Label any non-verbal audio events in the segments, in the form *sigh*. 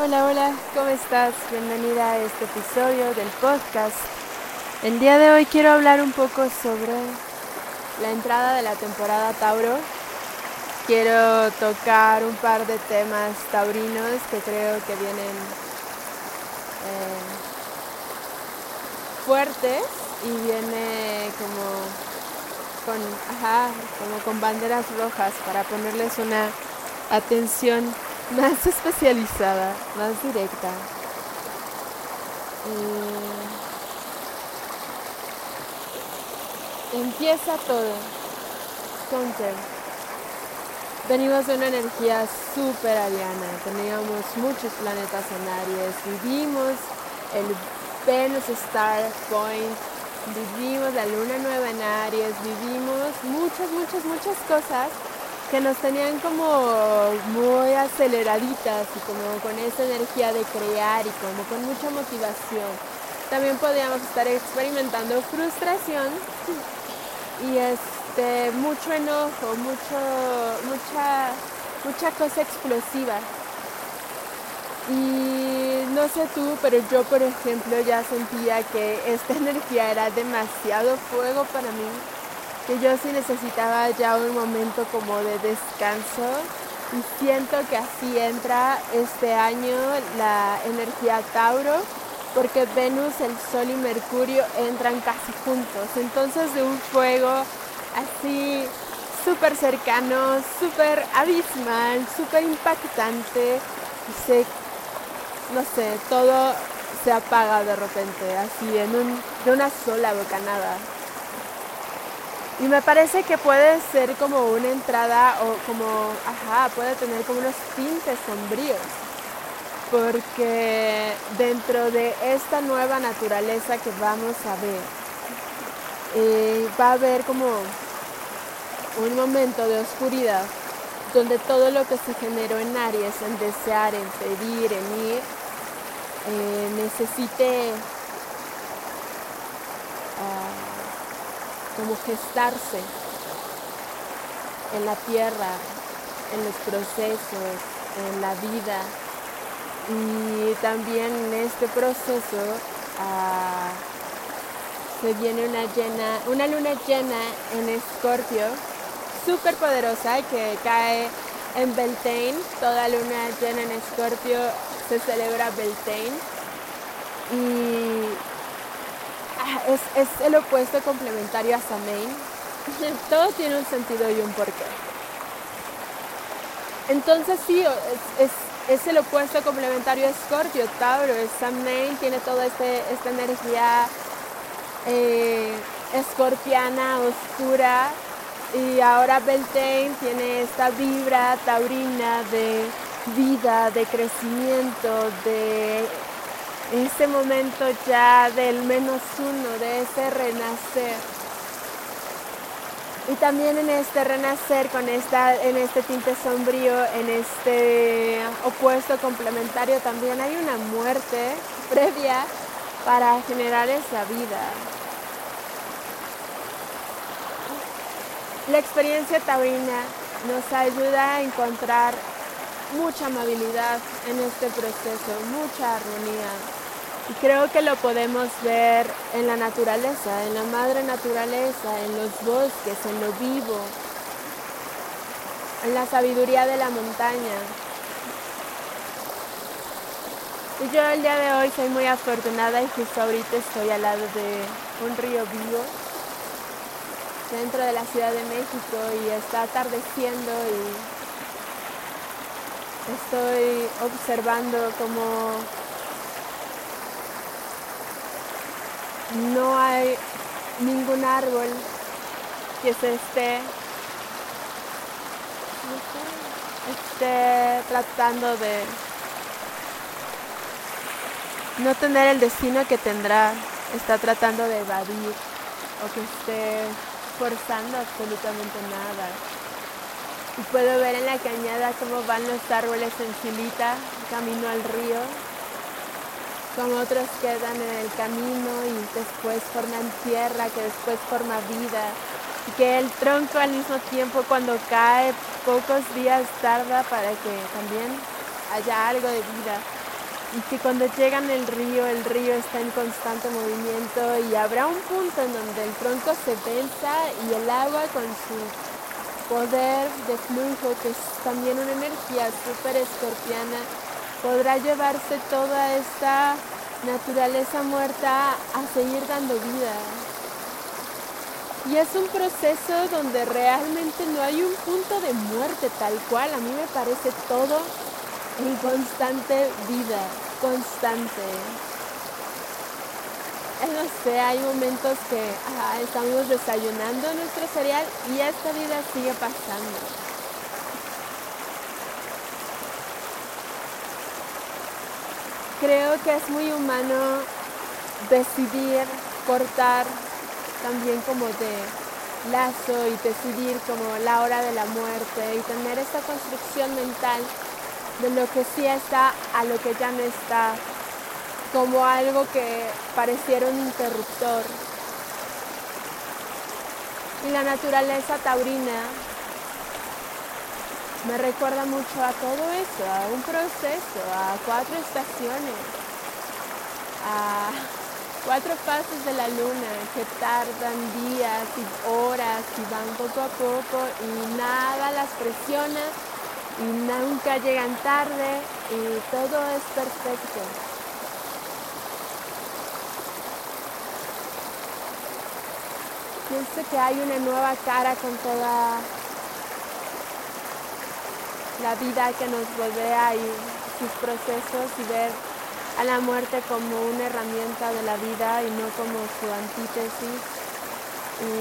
Hola, hola, ¿cómo estás? Bienvenida a este episodio del podcast. El día de hoy quiero hablar un poco sobre la entrada de la temporada Tauro. Quiero tocar un par de temas taurinos que creo que vienen eh, fuertes y viene como con, ajá, como con banderas rojas para ponerles una atención más especializada, más directa. empieza todo con que venimos una energía súper ariana, teníamos muchos planetas en Aries, vivimos el Venus Star Point, vivimos la luna nueva en Aries, vivimos muchas, muchas, muchas cosas que nos tenían como muy aceleraditas y como con esa energía de crear y como con mucha motivación. También podíamos estar experimentando frustración *laughs* y este mucho enojo, mucho, mucha, mucha cosa explosiva. Y no sé tú, pero yo por ejemplo ya sentía que esta *laughs* energía era demasiado fuego para mí que yo sí necesitaba ya un momento como de descanso y siento que así entra este año la energía Tauro porque Venus, el Sol y Mercurio entran casi juntos. Entonces de un fuego así súper cercano, súper abismal, súper impactante, se, no sé, todo se apaga de repente, así en un, de una sola bocanada. Y me parece que puede ser como una entrada o como, ajá, puede tener como unos tintes sombríos. Porque dentro de esta nueva naturaleza que vamos a ver, eh, va a haber como un momento de oscuridad donde todo lo que se generó en Aries, en desear, en pedir, en ir, eh, necesite como gestarse en la tierra, en los procesos, en la vida. Y también en este proceso ah, se viene una llena, una luna llena en Escorpio, súper poderosa que cae en Beltane. Toda luna llena en Escorpio se celebra Beltane. Y es, es el opuesto complementario a Samain. *laughs* Todo tiene un sentido y un porqué. Entonces sí, es, es, el opuesto complementario a Scorpio, Tauro. Samain tiene toda este, esta energía eh, escorpiana, oscura. Y ahora Beltane tiene esta vibra taurina de vida, de crecimiento, de ese momento ya del menos uno, de ese renacer. Y también en este renacer, con esta, en este tinte sombrío, en este opuesto complementario, también hay una muerte *laughs* previa para generar esa vida. La experiencia taurina nos ayuda a encontrar mucha amabilidad en este proceso, mucha armonía, y creo que lo podemos ver en la naturaleza, en la madre naturaleza, en los bosques, en lo vivo, en la sabiduría de la montaña. Y yo el día de hoy soy muy afortunada y justo ahorita estoy al lado de un río vivo, dentro de la Ciudad de México y está atardeciendo y estoy observando como no hay ningún árbol que se esté, esté tratando de no tener el destino que tendrá, está tratando de evadir o que esté forzando absolutamente nada. Y puedo ver en la cañada cómo van los árboles en filita camino al río como otros quedan en el camino y después forman tierra, que después forma vida, y que el tronco al mismo tiempo cuando cae pocos días tarda para que también haya algo de vida. y que cuando llegan al río, el río está en constante movimiento y habrá un punto en donde el tronco se venza y el agua con su poder de flujo, que es también una energía súper escorpiana, podrá llevarse toda esta naturaleza muerta a seguir dando vida. Y es un proceso donde realmente no hay un punto de muerte tal cual. A mí me parece todo en constante vida, constante. No sé, hay momentos que estamos desayunando nuestro cereal y esta vida sigue pasando. Creo que es muy humano decidir cortar también como de lazo y decidir como la hora de la muerte y tener esta construcción mental de lo que sí está a lo que ya no está, como algo que pareciera un interruptor. Y la naturaleza taurina me recuerda mucho a todo eso, a un proceso, a cuatro estaciones, a cuatro fases de la luna que tardan días y horas y van poco a poco y nada las presiona y nunca llegan tarde y todo es perfecto. Pienso que hay una nueva cara con toda la vida que nos rodea y sus procesos y ver a la muerte como una herramienta de la vida y no como su antítesis y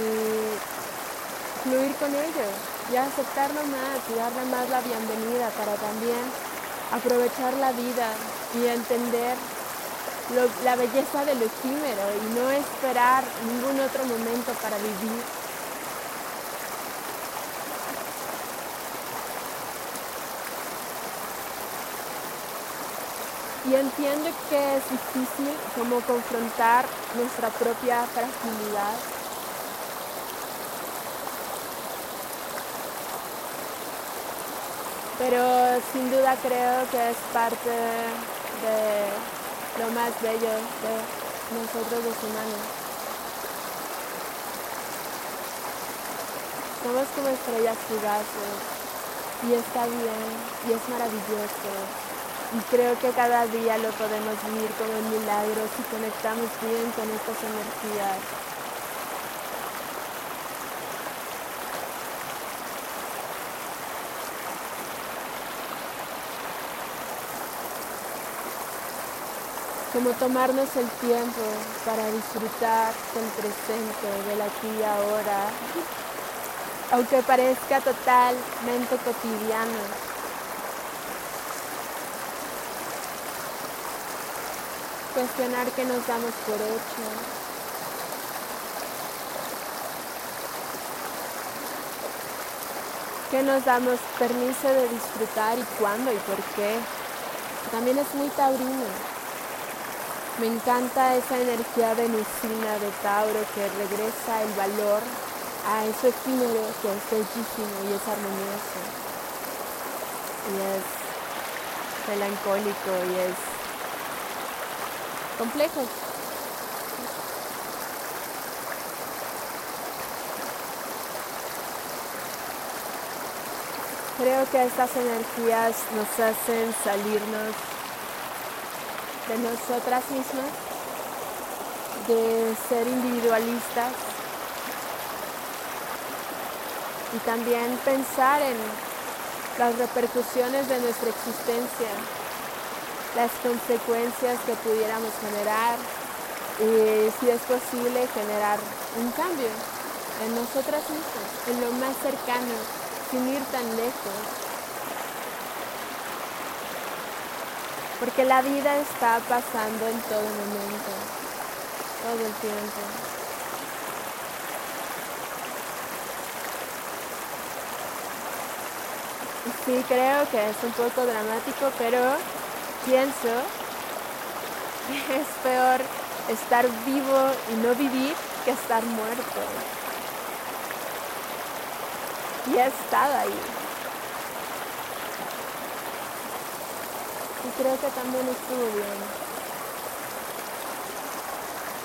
fluir con ello y aceptarlo más y darle más la bienvenida para también aprovechar la vida y entender la belleza del efímero y no esperar ningún otro momento para vivir. Y entiendo que es difícil como confrontar nuestra propia fragilidad pero sin duda creo que es parte de lo más bello de nosotros los humanos. Somos como estrellas fugaces y está bien y es maravilloso y creo que cada día lo podemos vivir como un milagro si conectamos bien con estas energías. como tomarnos el tiempo para disfrutar del presente, del aquí y ahora, *laughs* aunque parezca totalmente cotidiano. Cuestionar que nos damos por hecho. Que nos damos permiso de disfrutar y cuándo y por qué. También es muy taurino. Me encanta esa energía venusina de Tauro que regresa el valor a ese efímero que es bellísimo y es armonioso. Y es melancólico y es complejo. Creo que estas energías nos hacen salirnos de nosotras mismas, de ser individualistas y también pensar en las repercusiones de nuestra existencia, las consecuencias que pudiéramos generar y si es posible generar un cambio en nosotras mismas, en lo más cercano, sin ir tan lejos. porque la vida está pasando en todo momento, todo el tiempo. Sí, creo que es un poco dramático, pero pienso que es peor estar vivo y no vivir que estar muerto. Y he estado ahí. creo que también estuvo bien.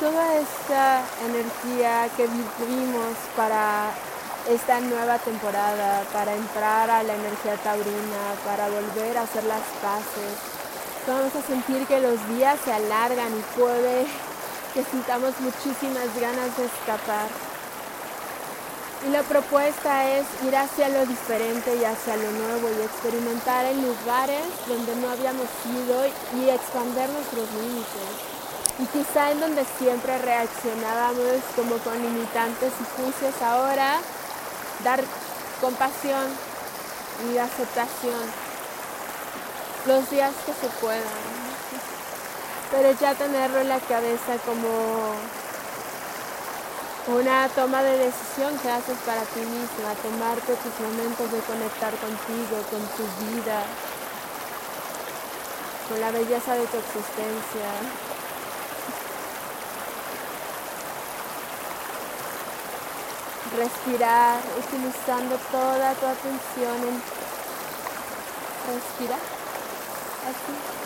Toda esta energía que vivimos para esta nueva temporada, para entrar a la energía taurina, para volver a hacer las paces, vamos a sentir que los días se alargan y puede que sintamos muchísimas ganas de escapar. Y la propuesta es ir hacia lo diferente y hacia lo nuevo y experimentar en lugares donde no habíamos ido y expandir nuestros límites. Y quizá en donde siempre reaccionábamos como con limitantes y juicios, ahora dar compasión y aceptación los días que se puedan. Pero ya tenerlo en la cabeza como una toma de decisión que haces para ti misma, tomarte tus momentos de conectar contigo, con tu vida, con la belleza de tu existencia. Respirar, utilizando toda tu atención en respirar, así.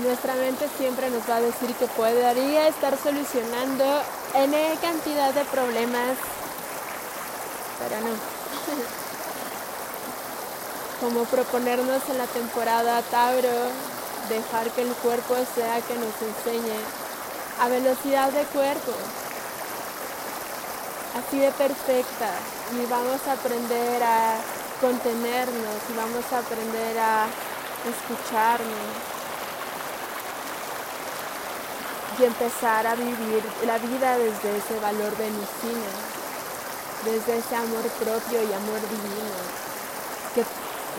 nuestra mente siempre nos va a decir que podría estar solucionando N cantidad de problemas, pero no. *laughs* Como proponernos en la temporada Tauro, dejar que el cuerpo sea que nos enseñe a velocidad de cuerpo, así de perfecta, y vamos a aprender a contenernos y vamos a aprender a escucharnos y empezar a vivir la vida desde ese valor venusino, desde ese amor propio y amor divino, que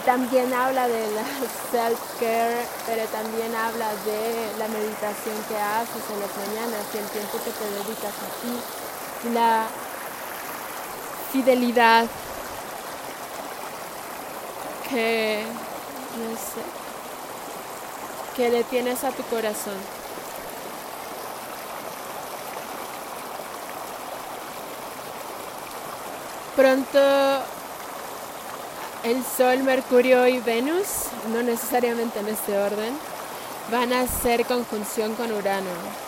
también habla de la self-care, pero también habla de la meditación que haces en las mañanas y el tiempo que te dedicas a ti, la fidelidad que, no sé, que le tienes a tu corazón. Pronto el Sol, Mercurio y Venus, no necesariamente en este orden, van a hacer conjunción con Urano.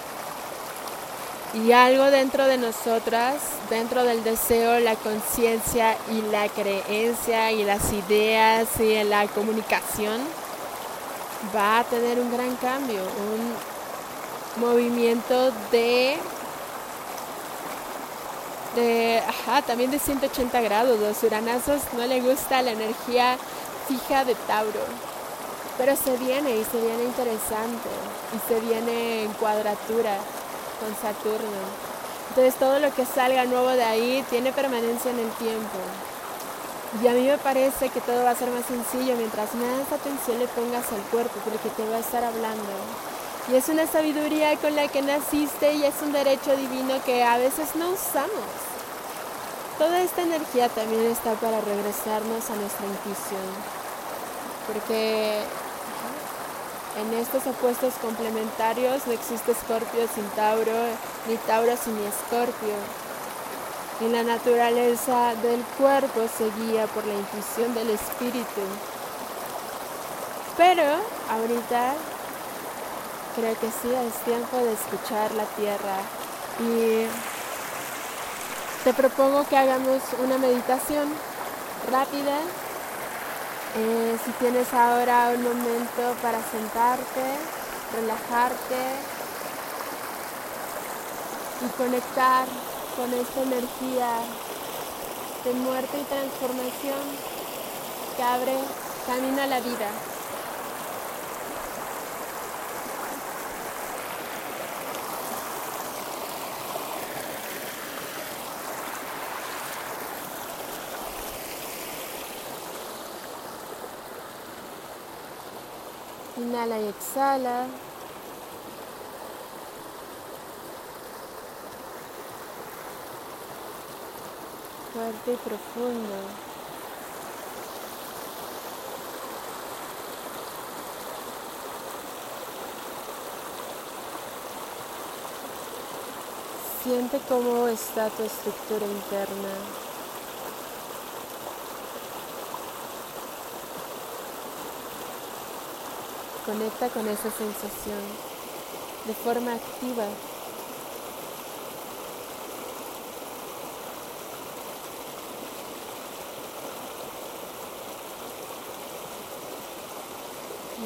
Y algo dentro de nosotras, dentro del deseo, la conciencia y la creencia y las ideas y la comunicación, va a tener un gran cambio, un movimiento de de, ajá, también de 180 grados. Los uranazos no le gusta la energía fija de Tauro. Pero se viene y se viene interesante. Y se viene en cuadratura con Saturno. Entonces todo lo que salga nuevo de ahí tiene permanencia en el tiempo. Y a mí me parece que todo va a ser más sencillo mientras más atención le pongas al cuerpo, porque te va a estar hablando. Y es una sabiduría con la que naciste y es un derecho divino que a veces no usamos. Toda esta energía también está para regresarnos a nuestra intuición. Porque en estos opuestos complementarios no existe Escorpio sin Tauro, ni Tauro sin Escorpio. En la naturaleza del cuerpo se guía por la intuición del espíritu. Pero ahorita creo que sí, es tiempo de escuchar la tierra. Y te propongo que hagamos una meditación rápida. Eh, si tienes ahora un momento para sentarte, relajarte y conectar con esta energía de muerte y transformación que abre camino a la vida. Inhala y exhala. Fuerte y profundo. Siente cómo está tu estructura interna. Conecta con esa sensación de forma activa.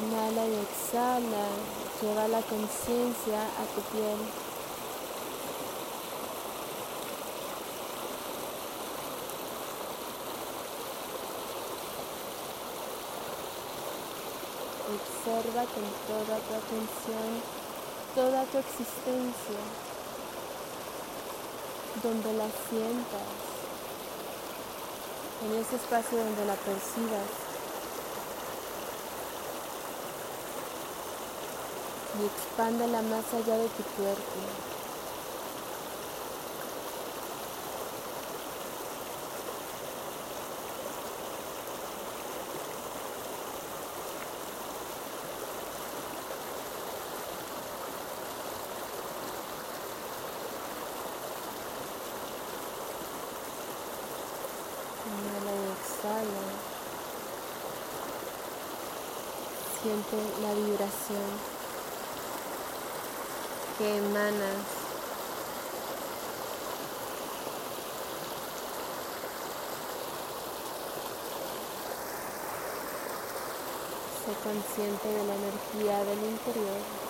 Inhala y exhala, lleva la conciencia a tu piel. Observa con toda tu atención toda tu existencia, donde la sientas, en ese espacio donde la percibas. Y expándela más allá de tu cuerpo. Siente la vibración que emanas. Sé consciente de la energía del interior.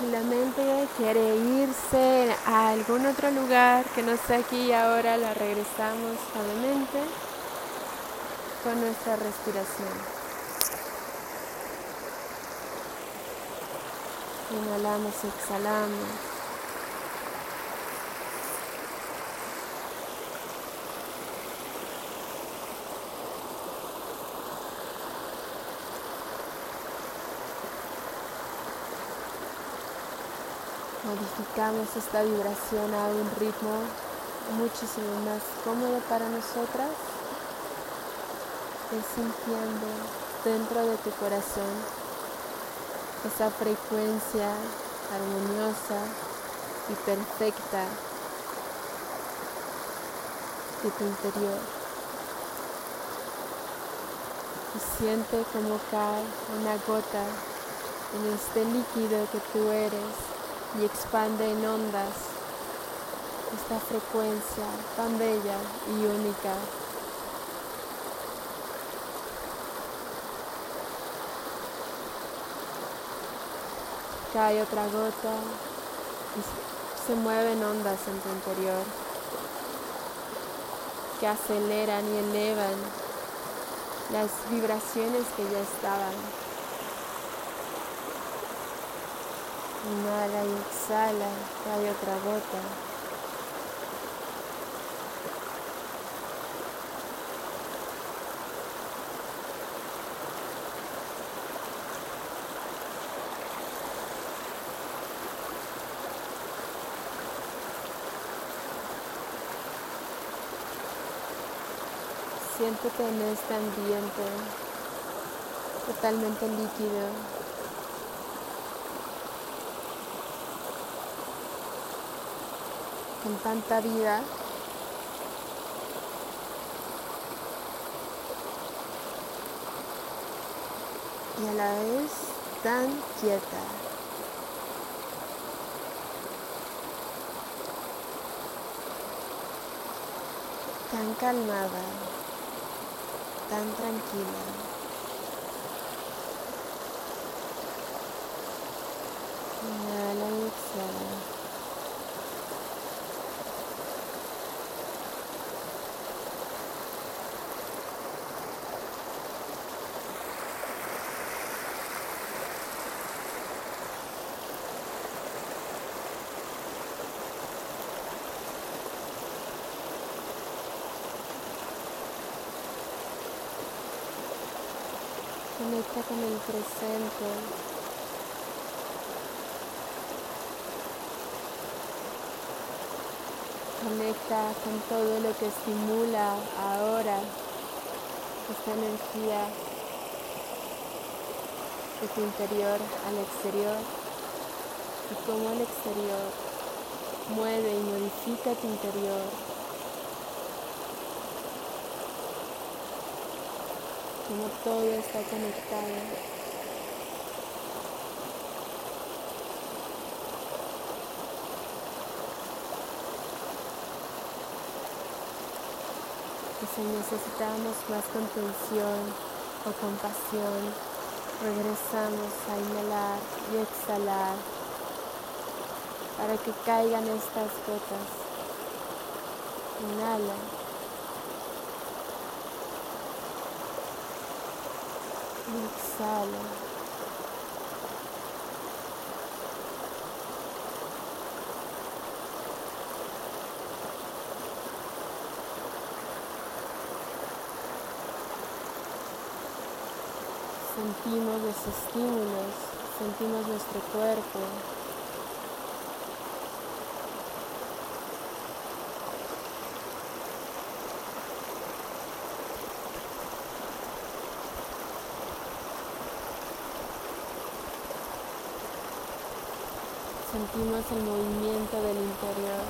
Si la mente quiere irse a algún otro lugar que no esté aquí y ahora, la regresamos suavemente con nuestra respiración. Inhalamos exhalamos. Modificamos esta vibración a un ritmo muchísimo más cómodo para nosotras, es sintiendo dentro de tu corazón esa frecuencia armoniosa y perfecta de tu interior. Y siente como cae una gota en este líquido que tú eres y expande en ondas esta frecuencia tan bella y única. Cae otra gota y se mueven ondas en tu interior que aceleran y elevan las vibraciones que ya estaban Inhala y exhala, cae otra gota. Siéntete en este ambiente totalmente líquido, con tanta vida. Y a la vez tan quieta. Tan calmada, tan tranquila. Inhala y exhala. Conecta con el presente. Conecta con todo lo que estimula ahora esta energía de tu interior al exterior y cómo el exterior mueve y modifica tu interior. Cómo todo está conectado. si necesitamos más contención o compasión, regresamos a inhalar y exhalar para que caigan estas gotas. Inhala. Y sentimos los estímulos, sentimos nuestro cuerpo. Sentimos el movimiento del interior.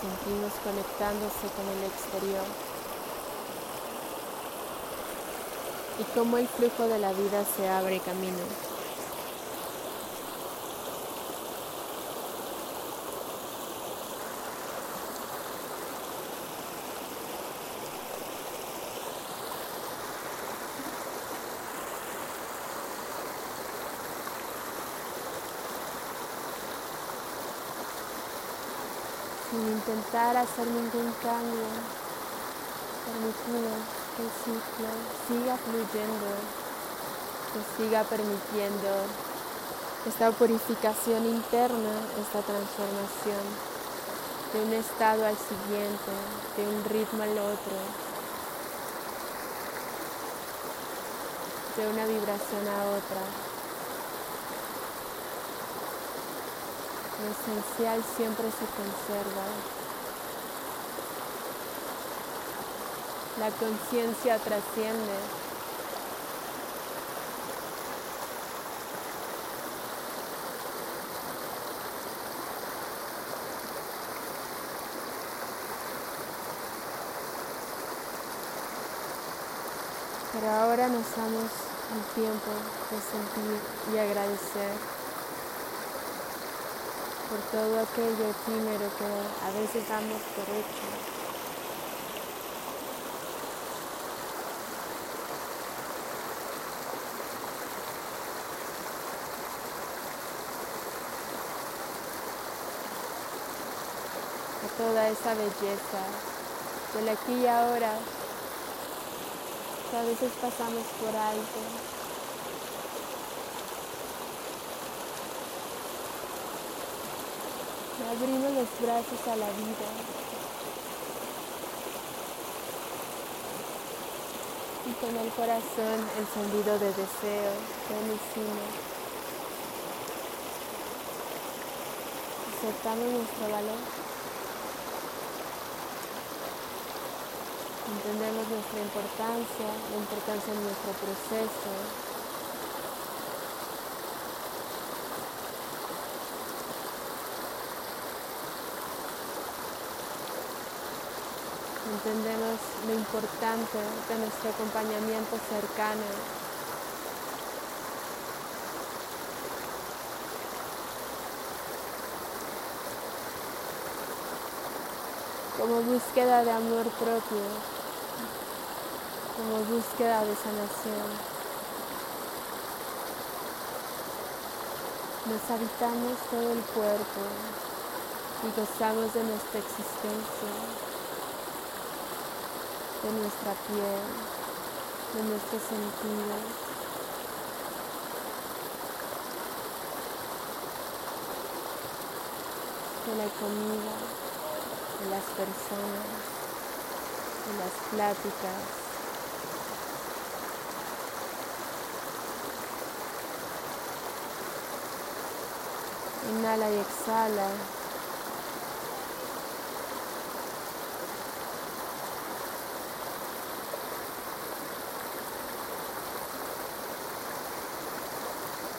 Sentimos conectándose con el exterior. y cómo el flujo de la vida se abre camino. sin intentar hacer ningún cambio, permitido el ciclo siga fluyendo, que siga permitiendo esta purificación interna, esta transformación de un estado al siguiente, de un ritmo al otro, de una vibración a otra. Lo esencial siempre se conserva. La conciencia trasciende. Pero ahora nos damos el tiempo de sentir y agradecer por todo aquello efímero que a veces damos por hecho. Toda esa belleza del aquí y ahora que a veces pasamos por alto. abrimos los brazos a la vida. Y con el corazón encendido de deseo, benecimos. Aceptamos nuestro valor. Entendemos nuestra importancia, la importancia de nuestro proceso. Entendemos lo importante de nuestro acompañamiento cercano como búsqueda de amor propio como búsqueda de sanación. Nos habitamos todo el cuerpo y gozamos de nuestra existencia, de nuestra piel, de nuestros sentidos. de la comida, de las personas, de las pláticas, Inhala y exhala.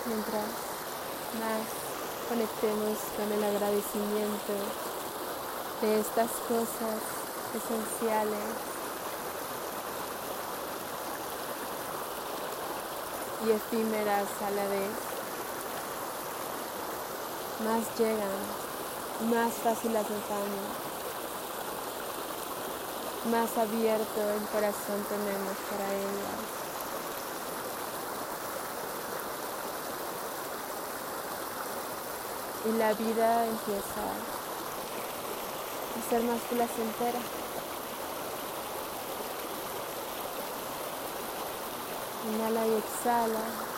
Mientras más conectemos con el agradecimiento de estas cosas esenciales. y efímeras a la vez más llegan, más fácil las notamos, más abierto el corazón tenemos para ellas. y la vida empieza a ser más placentera. Inhala y exhala.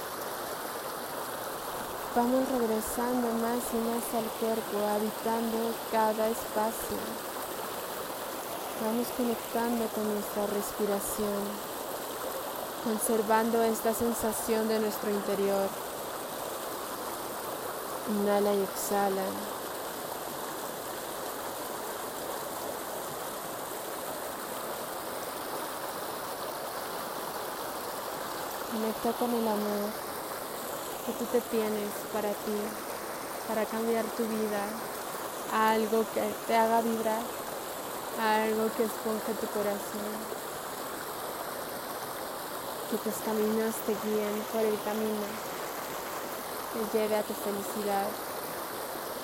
Vamos regresando más y más al cuerpo, habitando cada espacio. Vamos conectando con nuestra respiración, conservando esta sensación de nuestro interior. Inhala y exhala. Conecta con el amor que tú te tienes para ti, para cambiar tu vida algo que te haga vibrar, a algo que esponje tu corazón, que tus caminos te guíen por el camino que lleve a tu felicidad,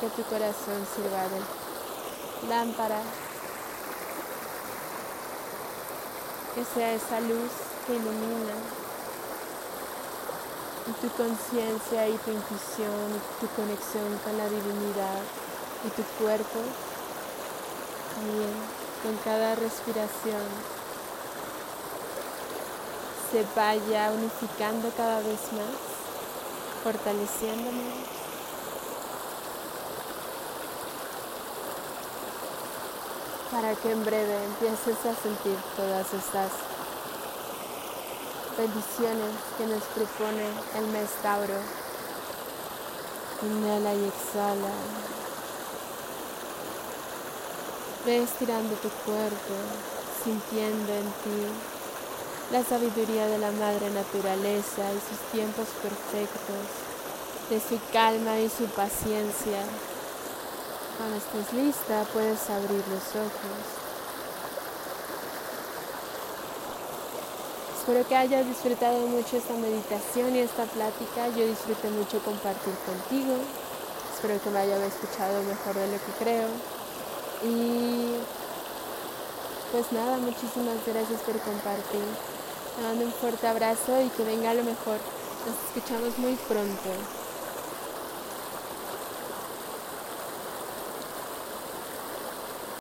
que tu corazón sirva de lámpara, que sea esa luz que ilumina tu conciencia y tu intuición tu conexión con la divinidad y tu cuerpo también con cada respiración se vaya unificando cada vez más fortaleciéndome. Para que en breve empieces a sentir todas estas bendiciones que nos propone el mes Tauro. Inhala y exhala. Ve estirando tu cuerpo, sintiendo en ti la sabiduría de la madre naturaleza y sus tiempos perfectos, de su calma y su paciencia. Cuando estés lista puedes abrir los ojos. Espero que hayas disfrutado mucho esta meditación y esta plática. Yo disfruté mucho compartir contigo. Espero que me haya escuchado mejor de lo que creo. Y pues nada, muchísimas gracias por compartir. Te mando un fuerte abrazo y que venga lo mejor. Nos escuchamos muy pronto.